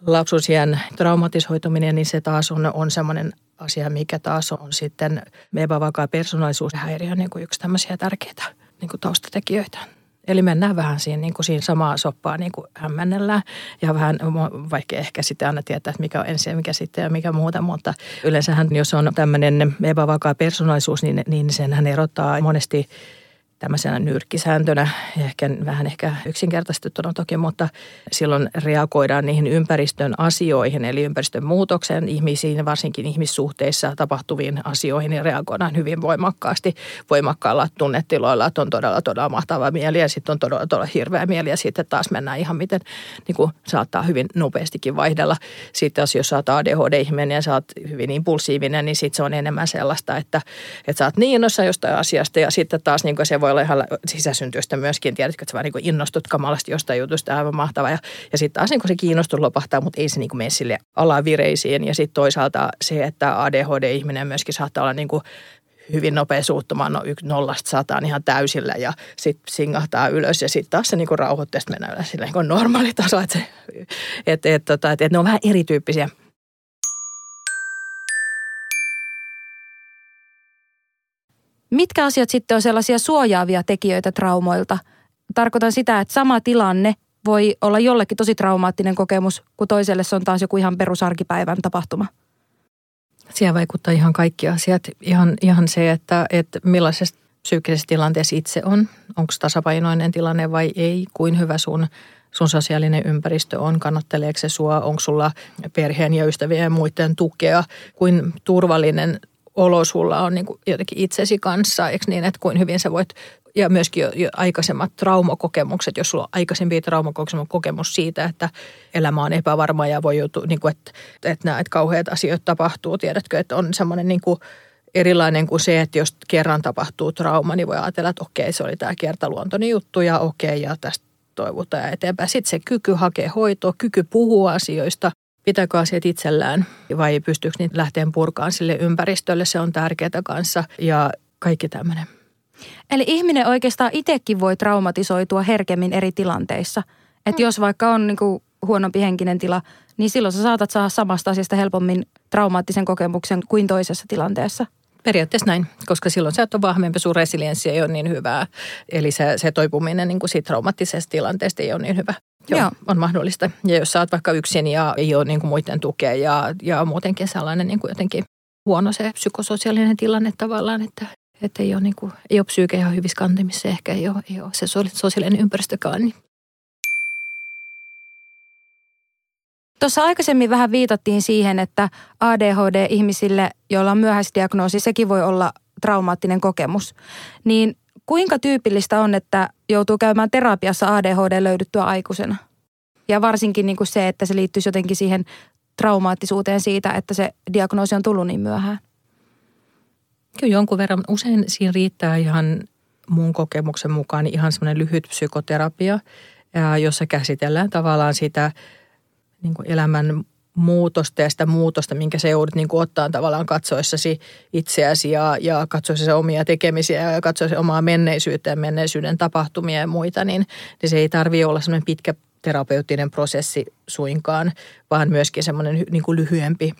lapsuusien traumatisoituminen, niin se taas on, on semmoinen asia, mikä taas on sitten epävakaa persoonallisuushäiriö niin kuin yksi tämmöisiä tärkeitä niin kuin taustatekijöitä. Eli mennään vähän siinä, niin kuin siinä samaa soppaa niin kuin hämmennellään. Ja vähän, vaikka ehkä sitten aina tietää, että mikä on ensin ja mikä sitten ja mikä muuta, mutta yleensähän jos on tämmöinen epävakaa persoonallisuus, niin, niin senhän erottaa monesti tämmöisenä nyrkkisääntönä, ehkä vähän ehkä yksinkertaistettuna toki, mutta silloin reagoidaan niihin ympäristön asioihin, eli ympäristön muutokseen, ihmisiin, varsinkin ihmissuhteissa tapahtuviin asioihin, niin reagoidaan hyvin voimakkaasti, voimakkaalla tunnetiloilla, että on todella, todella mahtava mieli ja sitten on todella, todella hirveä mieli ja sitten taas mennään ihan miten niin kuin saattaa hyvin nopeastikin vaihdella. Sitten jos, jos oot ADHD-ihminen ja oot hyvin impulsiivinen, niin sitten se on enemmän sellaista, että, että sä oot niin jostain asiasta ja sitten taas niin kuin se voi voi olla ihan sisäsyntyistä myöskin. Tiedätkö, että sä vaan niin innostut kamalasti jostain jutusta, aivan mahtavaa. Ja, ja sitten taas niin se kiinnostus lopahtaa, mutta ei se niin mene sille alavireisiin. Ja sitten toisaalta se, että ADHD-ihminen myöskin saattaa olla niin kuin hyvin nopea suuttumaan no nollasta sataan ihan täysillä ja sitten singahtaa ylös ja sitten taas se niinku rauhoittaa ja mennään ylös sille niin normaali taso, että, et, et, tota, et, et ne on vähän erityyppisiä. Mitkä asiat sitten on sellaisia suojaavia tekijöitä traumoilta? Tarkoitan sitä, että sama tilanne voi olla jollekin tosi traumaattinen kokemus, kun toiselle se on taas joku ihan perusarkipäivän tapahtuma. Siellä vaikuttaa ihan kaikki asiat. Ihan, ihan se, että, että millaisessa psyykkisessä tilanteessa itse on. Onko tasapainoinen tilanne vai ei? Kuin hyvä sun, sun sosiaalinen ympäristö on? Kannatteleeko se sua? Onko sulla perheen ja ystävien ja muiden tukea? Kuin turvallinen olo sulla on niin kuin jotenkin itsesi kanssa, eikö niin, että kuin hyvin sä voit ja myöskin jo, jo aikaisemmat traumakokemukset, jos sulla on aikaisempi traumakokemus siitä, että elämä on epävarma ja voi joutua, niin kuin, että, että näet kauheat asiat tapahtuu, tiedätkö, että on semmoinen niin kuin erilainen kuin se, että jos kerran tapahtuu trauma, niin voi ajatella, että okei, se oli tämä kertaluontoinen juttu ja okei, ja tästä toivotaan eteenpäin. Sitten se kyky hakea hoitoa, kyky puhua asioista, pitääkö asiat itsellään vai pystyykö niitä lähteen purkaan sille ympäristölle, se on tärkeää kanssa ja kaikki tämmöinen. Eli ihminen oikeastaan itsekin voi traumatisoitua herkemmin eri tilanteissa. Että mm. jos vaikka on niin kuin huonompi henkinen tila, niin silloin sä saatat saada samasta asiasta helpommin traumaattisen kokemuksen kuin toisessa tilanteessa. Periaatteessa näin, koska silloin sä et ole vahvempi, sun resilienssi ei ole niin hyvää. Eli se, se toipuminen niin kuin siitä traumaattisesta tilanteesta ei ole niin hyvä. Joo, Joo, on mahdollista. Ja jos sä oot vaikka yksin ja ei ole niin kuin muiden tukea ja, ja muutenkin sellainen niin kuin jotenkin huono se psykososiaalinen tilanne tavallaan, että, että ei ole, niin kuin, ei ole psyyke ihan hyvissä kantimissa, ehkä ei ole, ei ole se sosiaalinen ympäristökään, niin Tuossa aikaisemmin vähän viitattiin siihen, että ADHD-ihmisille, joilla on myöhäisdiagnoosi, sekin voi olla traumaattinen kokemus. Niin kuinka tyypillistä on, että joutuu käymään terapiassa ADHD löydyttyä aikuisena? Ja varsinkin niin kuin se, että se liittyisi jotenkin siihen traumaattisuuteen siitä, että se diagnoosi on tullut niin myöhään. Kyllä jonkun verran. Usein siinä riittää ihan mun kokemuksen mukaan ihan semmoinen lyhyt psykoterapia, jossa käsitellään tavallaan sitä niin kuin elämän muutosta ja sitä muutosta, minkä se joudut niin ottaa tavallaan katsoessasi itseäsi ja, ja katsoessasi omia tekemisiä ja katsoessasi omaa menneisyyttä ja menneisyyden tapahtumia ja muita, niin, niin se ei tarvitse olla semmoinen pitkä terapeuttinen prosessi suinkaan, vaan myöskin semmoinen niin kuin lyhyempi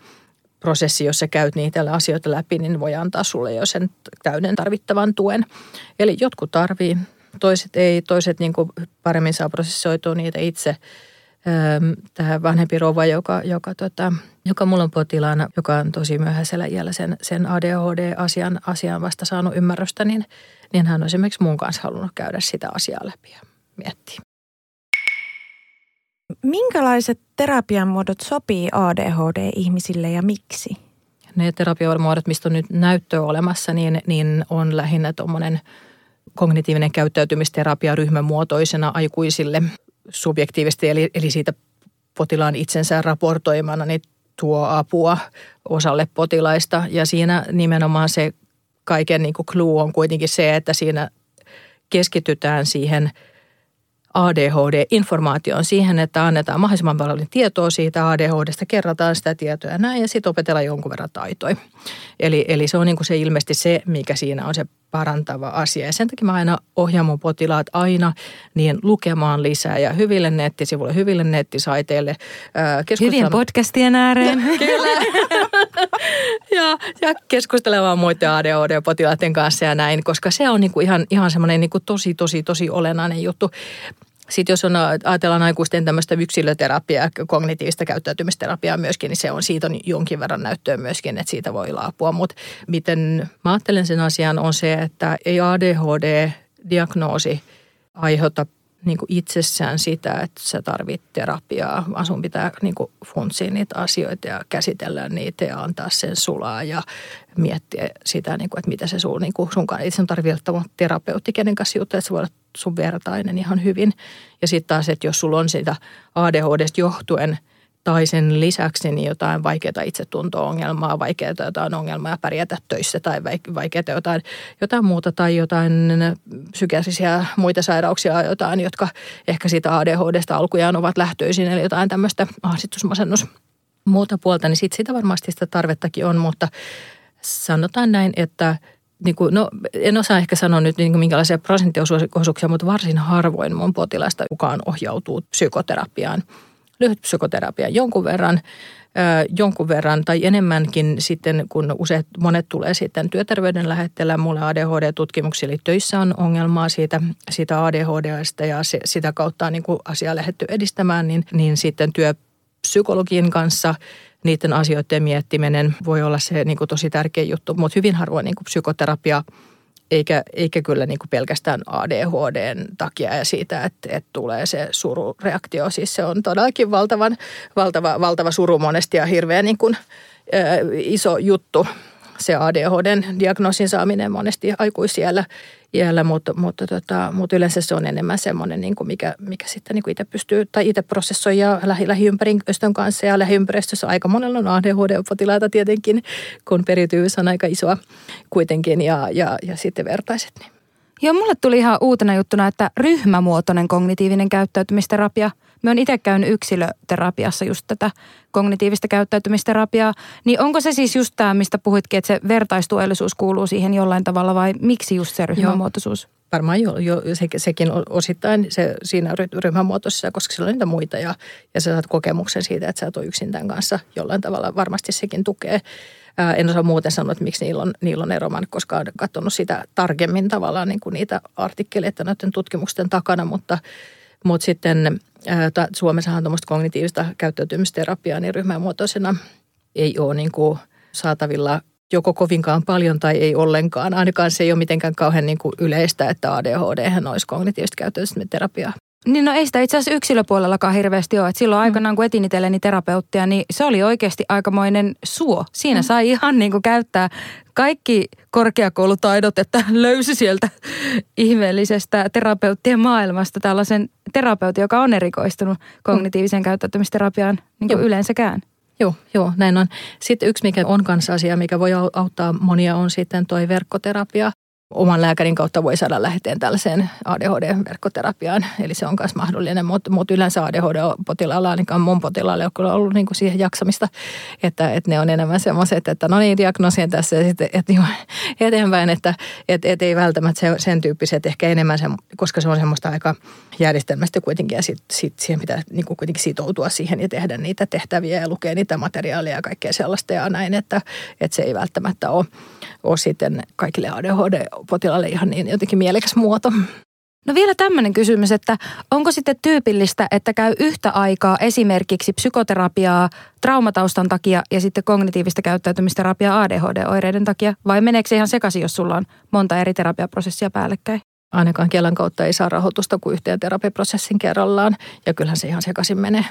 prosessi, jos sä käyt niitä asioita läpi, niin voi antaa sulle jo sen täyden tarvittavan tuen. Eli jotkut tarvii, toiset ei, toiset niin kuin paremmin saa prosessoitua niitä itse – tähän vanhempi rouva, joka, joka, tota, joka mulla on potilaana, joka on tosi myöhäisellä iällä sen, sen ADHD-asian asian vasta saanut ymmärrystä, niin, niin hän on esimerkiksi mun kanssa halunnut käydä sitä asiaa läpi ja miettiä. Minkälaiset terapian muodot sopii ADHD-ihmisille ja miksi? Ne terapiamuodot, mistä on nyt näyttöä olemassa, niin, niin on lähinnä tuommoinen kognitiivinen käyttäytymisterapia ryhmämuotoisena aikuisille – subjektiivisesti, eli, eli siitä potilaan itsensä raportoimana, niin tuo apua osalle potilaista. Ja siinä nimenomaan se kaiken niin kuin clue on kuitenkin se, että siinä keskitytään siihen ADHD-informaatioon siihen, että annetaan mahdollisimman paljon tietoa siitä ADHDsta, kerrataan sitä tietoa ja näin, ja sitten opetellaan jonkun verran taitoja. Eli, eli se on niin kuin se ilmeisesti se, mikä siinä on se parantava asia. Ja sen takia mä aina ohjaan mun potilaat aina niin lukemaan lisää ja hyville nettisivuille, hyville nettisaiteille. Hyvien podcastien ääreen. Kyllä. Ja, ja keskustelemaan muiden ADHD-potilaiden kanssa ja näin, koska se on niinku ihan, ihan semmoinen niinku tosi, tosi, tosi olennainen juttu. Sitten jos on, ajatellaan aikuisten tämmöistä yksilöterapiaa, kognitiivista käyttäytymisterapiaa myöskin, niin se on, siitä on jonkin verran näyttöä myöskin, että siitä voi laapua. Mutta miten mä ajattelen sen asian on se, että ei ADHD-diagnoosi aiheuta niin kuin itsessään sitä, että sä tarvit terapiaa, vaan sun pitää niin kuin funtsia niitä asioita ja käsitellä niitä ja antaa sen sulaa ja miettiä sitä, niin kuin, että mitä se sun, niin kuin sunkaan sen tarvitse olla terapeutti, kenen kanssa juttu, että se voi olla sun vertainen ihan hyvin. Ja sitten taas, että jos sulla on sitä ADHDsta johtuen – tai sen lisäksi niin jotain vaikeaa itsetunto-ongelmaa, vaikeaa jotain ongelmaa pärjätä töissä tai vaikeaa jotain, jotain muuta tai jotain psykiatrisia muita sairauksia, jotain, jotka ehkä siitä ADHDsta alkujaan ovat lähtöisin, eli jotain tämmöistä ahdistusmasennus muuta puolta, niin sitten sitä varmasti sitä tarvettakin on, mutta sanotaan näin, että niin kuin, no, en osaa ehkä sanoa nyt niin kuin minkälaisia prosenttiosuuksia, mutta varsin harvoin mun potilasta kukaan ohjautuu psykoterapiaan – lyhyt psykoterapia jonkun verran, jonkun verran tai enemmänkin sitten, kun useat, monet tulee sitten työterveyden lähetteellä. Mulle ADHD-tutkimuksia, eli töissä on ongelmaa siitä, siitä ADHDsta ja se, sitä kautta on niin asiaa lähdetty edistämään, niin, niin sitten työpsykologin kanssa niiden asioiden miettiminen voi olla se niin tosi tärkeä juttu, mutta hyvin harvoin niin psykoterapia – eikä, eikä kyllä niin kuin pelkästään ADHDn takia ja siitä, että, että tulee se surureaktio. Siis se on todellakin valtavan, valtava, valtava suru monesti ja hirveän niin kuin, ä, iso juttu se ADHDn diagnoosin saaminen monesti aikuisiellä, iällä, mutta, mutta, tota, mutta yleensä se on enemmän semmoinen, niin kuin mikä, mikä sitten niin kuin itse pystyy tai itse prosessoi ja lähi, lähiympäristön kanssa ja lähiympäristössä aika monella on ADHD-potilaita tietenkin, kun periytyvyys on aika isoa kuitenkin ja, ja, ja sitten vertaiset. Niin. Joo, mulle tuli ihan uutena juttuna, että ryhmämuotoinen kognitiivinen käyttäytymisterapia. Me on itse käynyt yksilöterapiassa just tätä kognitiivista käyttäytymisterapiaa. Niin onko se siis just tämä, mistä puhuitkin, että se vertaistuellisuus kuuluu siihen jollain tavalla vai miksi just se ryhmämuotoisuus? Joo. Varmaan jo, jo se, sekin osittain se, siinä ryhmämuotoisessa, koska siellä on niitä muita ja, ja sä saat kokemuksen siitä, että sä ole yksin tämän kanssa jollain tavalla. Varmasti sekin tukee. Ää, en osaa muuten sanoa, että miksi niillä on, niillä on ero. Mä en koskaan katsonut sitä tarkemmin tavallaan niin kuin niitä artikkeleita näiden tutkimusten takana, mutta, mutta sitten Suomessahan on tuommoista kognitiivista käyttäytymisterapiaa niin ryhmämuotoisena ei ole niin kuin saatavilla joko kovinkaan paljon tai ei ollenkaan. Ainakaan se ei ole mitenkään kauhean niin kuin yleistä, että ADHD olisi kognitiivista käyttäytymisterapiaa. Niin no ei sitä itse asiassa yksilöpuolellakaan hirveästi ole. Et silloin mm. aikanaan, kun etin itselleni terapeuttia, niin se oli oikeasti aikamoinen suo. Siinä mm. sai ihan niin kuin käyttää kaikki korkeakoulutaidot, että löysi sieltä ihmeellisestä terapeuttien maailmasta tällaisen terapeutin, joka on erikoistunut kognitiiviseen käyttäytymisterapiaan niin kuin yleensäkään. Joo, joo, näin on. Sitten yksi, mikä on kanssa asia, mikä voi auttaa monia, on sitten toi verkkoterapia oman lääkärin kautta voi saada läheteen tällaiseen ADHD-verkkoterapiaan. Eli se on myös mahdollinen, mutta mut yleensä ADHD-potilaalla, ainakaan mun potilaalla, ei ole ollut niinku siihen jaksamista, että, että ne on enemmän semmoiset, että no niin, diagnoosien tässä ja sitten et, niin eteenpäin, että et, et ei välttämättä se, sen tyyppiset, ehkä enemmän, se, koska se on semmoista aika järjestelmästä kuitenkin ja sit, sit siihen pitää niinku kuitenkin sitoutua siihen ja tehdä niitä tehtäviä ja lukea niitä materiaalia ja kaikkea sellaista ja näin, että, että se ei välttämättä ole, ole sitten kaikille ADHD potilaalle ihan niin jotenkin mielekäs muoto. No vielä tämmöinen kysymys, että onko sitten tyypillistä, että käy yhtä aikaa esimerkiksi psykoterapiaa traumataustan takia ja sitten kognitiivista käyttäytymisterapiaa ADHD-oireiden takia, vai meneekö se ihan sekaisin, jos sulla on monta eri terapiaprosessia päällekkäin? Ainakaan Kelan kautta ei saa rahoitusta kuin yhteen terapiaprosessin kerrallaan, ja kyllähän se ihan sekaisin menee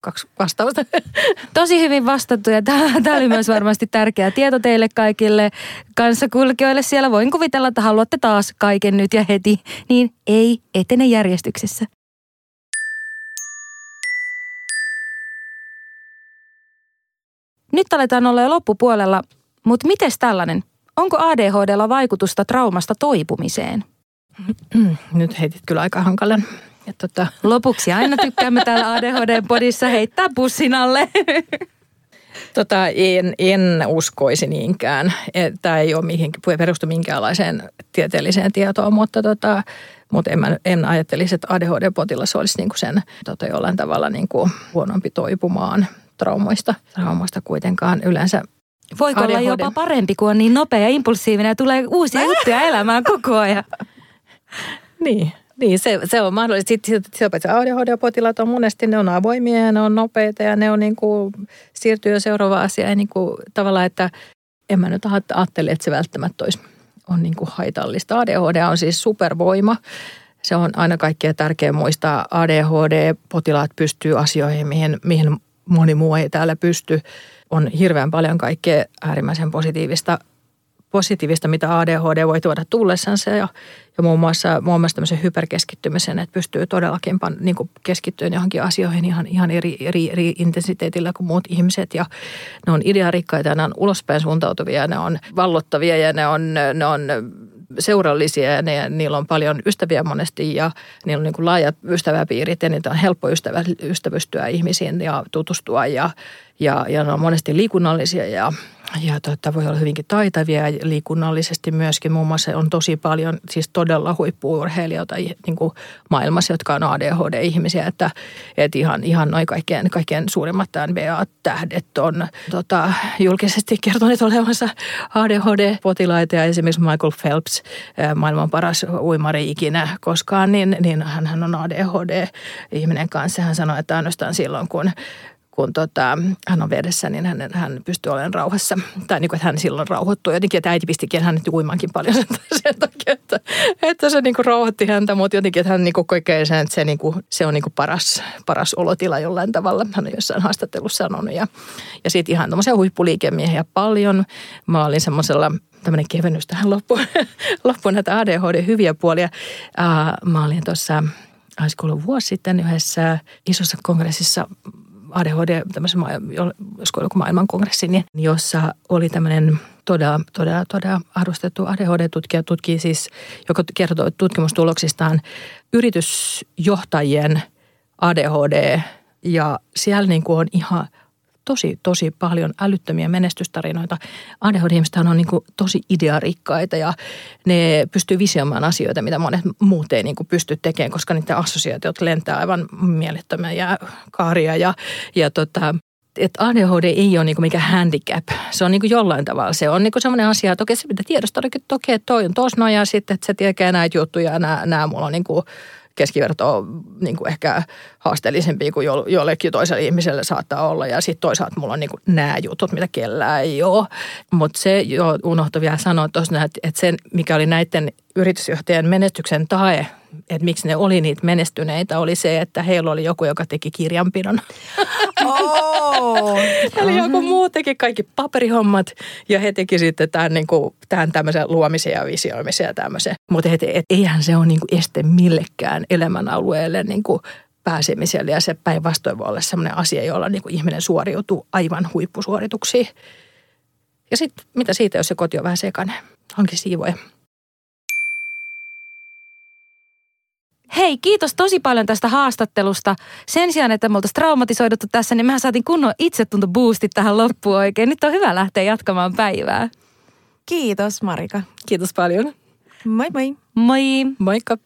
kaksi vastausta. Tosi hyvin vastattu ja tämä oli myös varmasti tärkeä tieto teille kaikille kanssakulkijoille. Siellä voin kuvitella, että haluatte taas kaiken nyt ja heti, niin ei etene järjestyksessä. Nyt aletaan olla jo loppupuolella, mutta miten tällainen? Onko ADHDlla vaikutusta traumasta toipumiseen? Nyt heitit kyllä aika hankalan ja tota... Lopuksi aina tykkäämme täällä ADHD-podissa heittää pussin alle. Tota, en, en uskoisi niinkään. Tämä ei ole mihin, perustu minkäänlaiseen tieteelliseen tietoon, mutta, tota, mutta en, mä, en ajattelisi, että ADHD-potilas olisi niinku sen tota, jollain tavalla niinku huonompi toipumaan traumoista. Traumoista kuitenkaan yleensä Voiko ADHD... olla jopa parempi, kun on niin nopea ja impulsiivinen ja tulee uusia juttuja elämään koko ajan? niin, niin, se, se on mahdollista. Sitten, sitten ADHD-potilaat on monesti, ne on avoimia ja ne on nopeita ja ne on niin kuin, siirtyy jo seuraava asia. Ja niin kuin, tavallaan, että en mä nyt ajattele, että se välttämättä olisi, on niin kuin haitallista. ADHD on siis supervoima. Se on aina kaikkein tärkeä muistaa. ADHD-potilaat pystyy asioihin, mihin, mihin moni muu ei täällä pysty. On hirveän paljon kaikkea äärimmäisen positiivista positiivista, mitä ADHD voi tuoda tullessansa ja, ja muun muassa, muun muassa tämmöisen hyperkeskittymisen, että pystyy todellakin pan, niin keskittymään johonkin asioihin ihan, ihan eri, eri, eri intensiteetillä kuin muut ihmiset. Ja ne on idearikkaita ja ne on ulospäin suuntautuvia ne on vallottavia ja ne on, ne on seurallisia ja ne, niillä on paljon ystäviä monesti ja niillä on niin laajat ystäväpiirit ja niitä on helppo ystävä, ystävystyä ihmisiin ja tutustua ja, ja, ja ne on monesti liikunnallisia ja ja tota, voi olla hyvinkin taitavia ja liikunnallisesti myöskin. Muun muassa on tosi paljon siis todella huippuurheilijoita niin kuin maailmassa, jotka on ADHD-ihmisiä. Että, että ihan, ihan noin kaikkein, kaikkein suurimmat NBA-tähdet on tota, julkisesti kertoneet olevansa ADHD-potilaita. Ja esimerkiksi Michael Phelps, maailman paras uimari ikinä koskaan, niin, niin hän on ADHD-ihminen kanssa. Hän sanoi, että ainoastaan silloin, kun kun tota, hän on vedessä, niin hän, hän pystyy olemaan rauhassa. Tai niin kuin, että hän silloin rauhoittuu jotenkin, että äiti pistikin hänet uimaankin paljon sen, takia, että, että se niin kuin rauhoitti häntä, mutta jotenkin, että hän niin kokee sen, että se, niin kuin, se on niin kuin paras, paras olotila jollain tavalla. Hän on jossain haastattelussa sanonut. Ja, ja sitten ihan tämmöisiä huippuliikemiehiä paljon. Mä olin semmoisella tämmöinen kevennys tähän loppuun, loppuun näitä ADHD hyviä puolia. mä olin tuossa olisiko ollut vuosi sitten yhdessä isossa kongressissa ADHD, tämmöisen, olisiko joku maailmankongressi, niin, jossa oli tämmöinen todella, todella, todella arvostettu ADHD-tutkija, tutkii siis, joka kertoo tutkimustuloksistaan yritysjohtajien ADHD, ja siellä niin kuin on ihan tosi, tosi paljon älyttömiä menestystarinoita. ADHD-ihmiset on niin kuin tosi idearikkaita ja ne pystyy visioimaan asioita, mitä monet muut ei niin kuin pysty tekemään, koska niiden assosiaatiot lentää aivan mielettömiä ja kaaria ja, ja tota, että ADHD ei ole niinku mikä handicap. Se on niinku jollain tavalla. Se on niinku sellainen asia, että okei, se pitää tiedostaa, että okei, toi on tuossa noin ja sitten, että se tietää näitä juttuja ja nämä, nämä mulla on niinku keskiverto niin kuin ehkä haasteellisempi kuin jollekin toiselle ihmiselle saattaa olla. Ja sitten toisaalta mulla on niin kuin nämä jutut, mitä kellään ei ole. Mutta se jo unohtui vielä sanoa tuossa, että, että se, mikä oli näiden yritysjohtajien menestyksen tae, että miksi ne oli niitä menestyneitä, oli se, että heillä oli joku, joka teki kirjanpidon. Oh. Eli joku muu teki kaikki paperihommat ja he teki sitten tämän, niin kuin, tämän tämmöisen luomisen ja visioimisen ja tämmöisen. Mutta et, et, eihän se ole niin kuin este millekään elämänalueelle niin kuin pääsemiselle ja se päinvastoin voi olla sellainen asia, jolla niin kuin ihminen suoriutuu aivan huippusuorituksiin. Ja sitten mitä siitä, jos se koti on vähän sekainen? Hankin siivoja. Hei, kiitos tosi paljon tästä haastattelusta. Sen sijaan, että me oltaisiin traumatisoiduttu tässä, niin mehän saatiin kunnon boostit tähän loppuun oikein. Nyt on hyvä lähteä jatkamaan päivää. Kiitos Marika. Kiitos paljon. Moi moi. Moi. Moikka.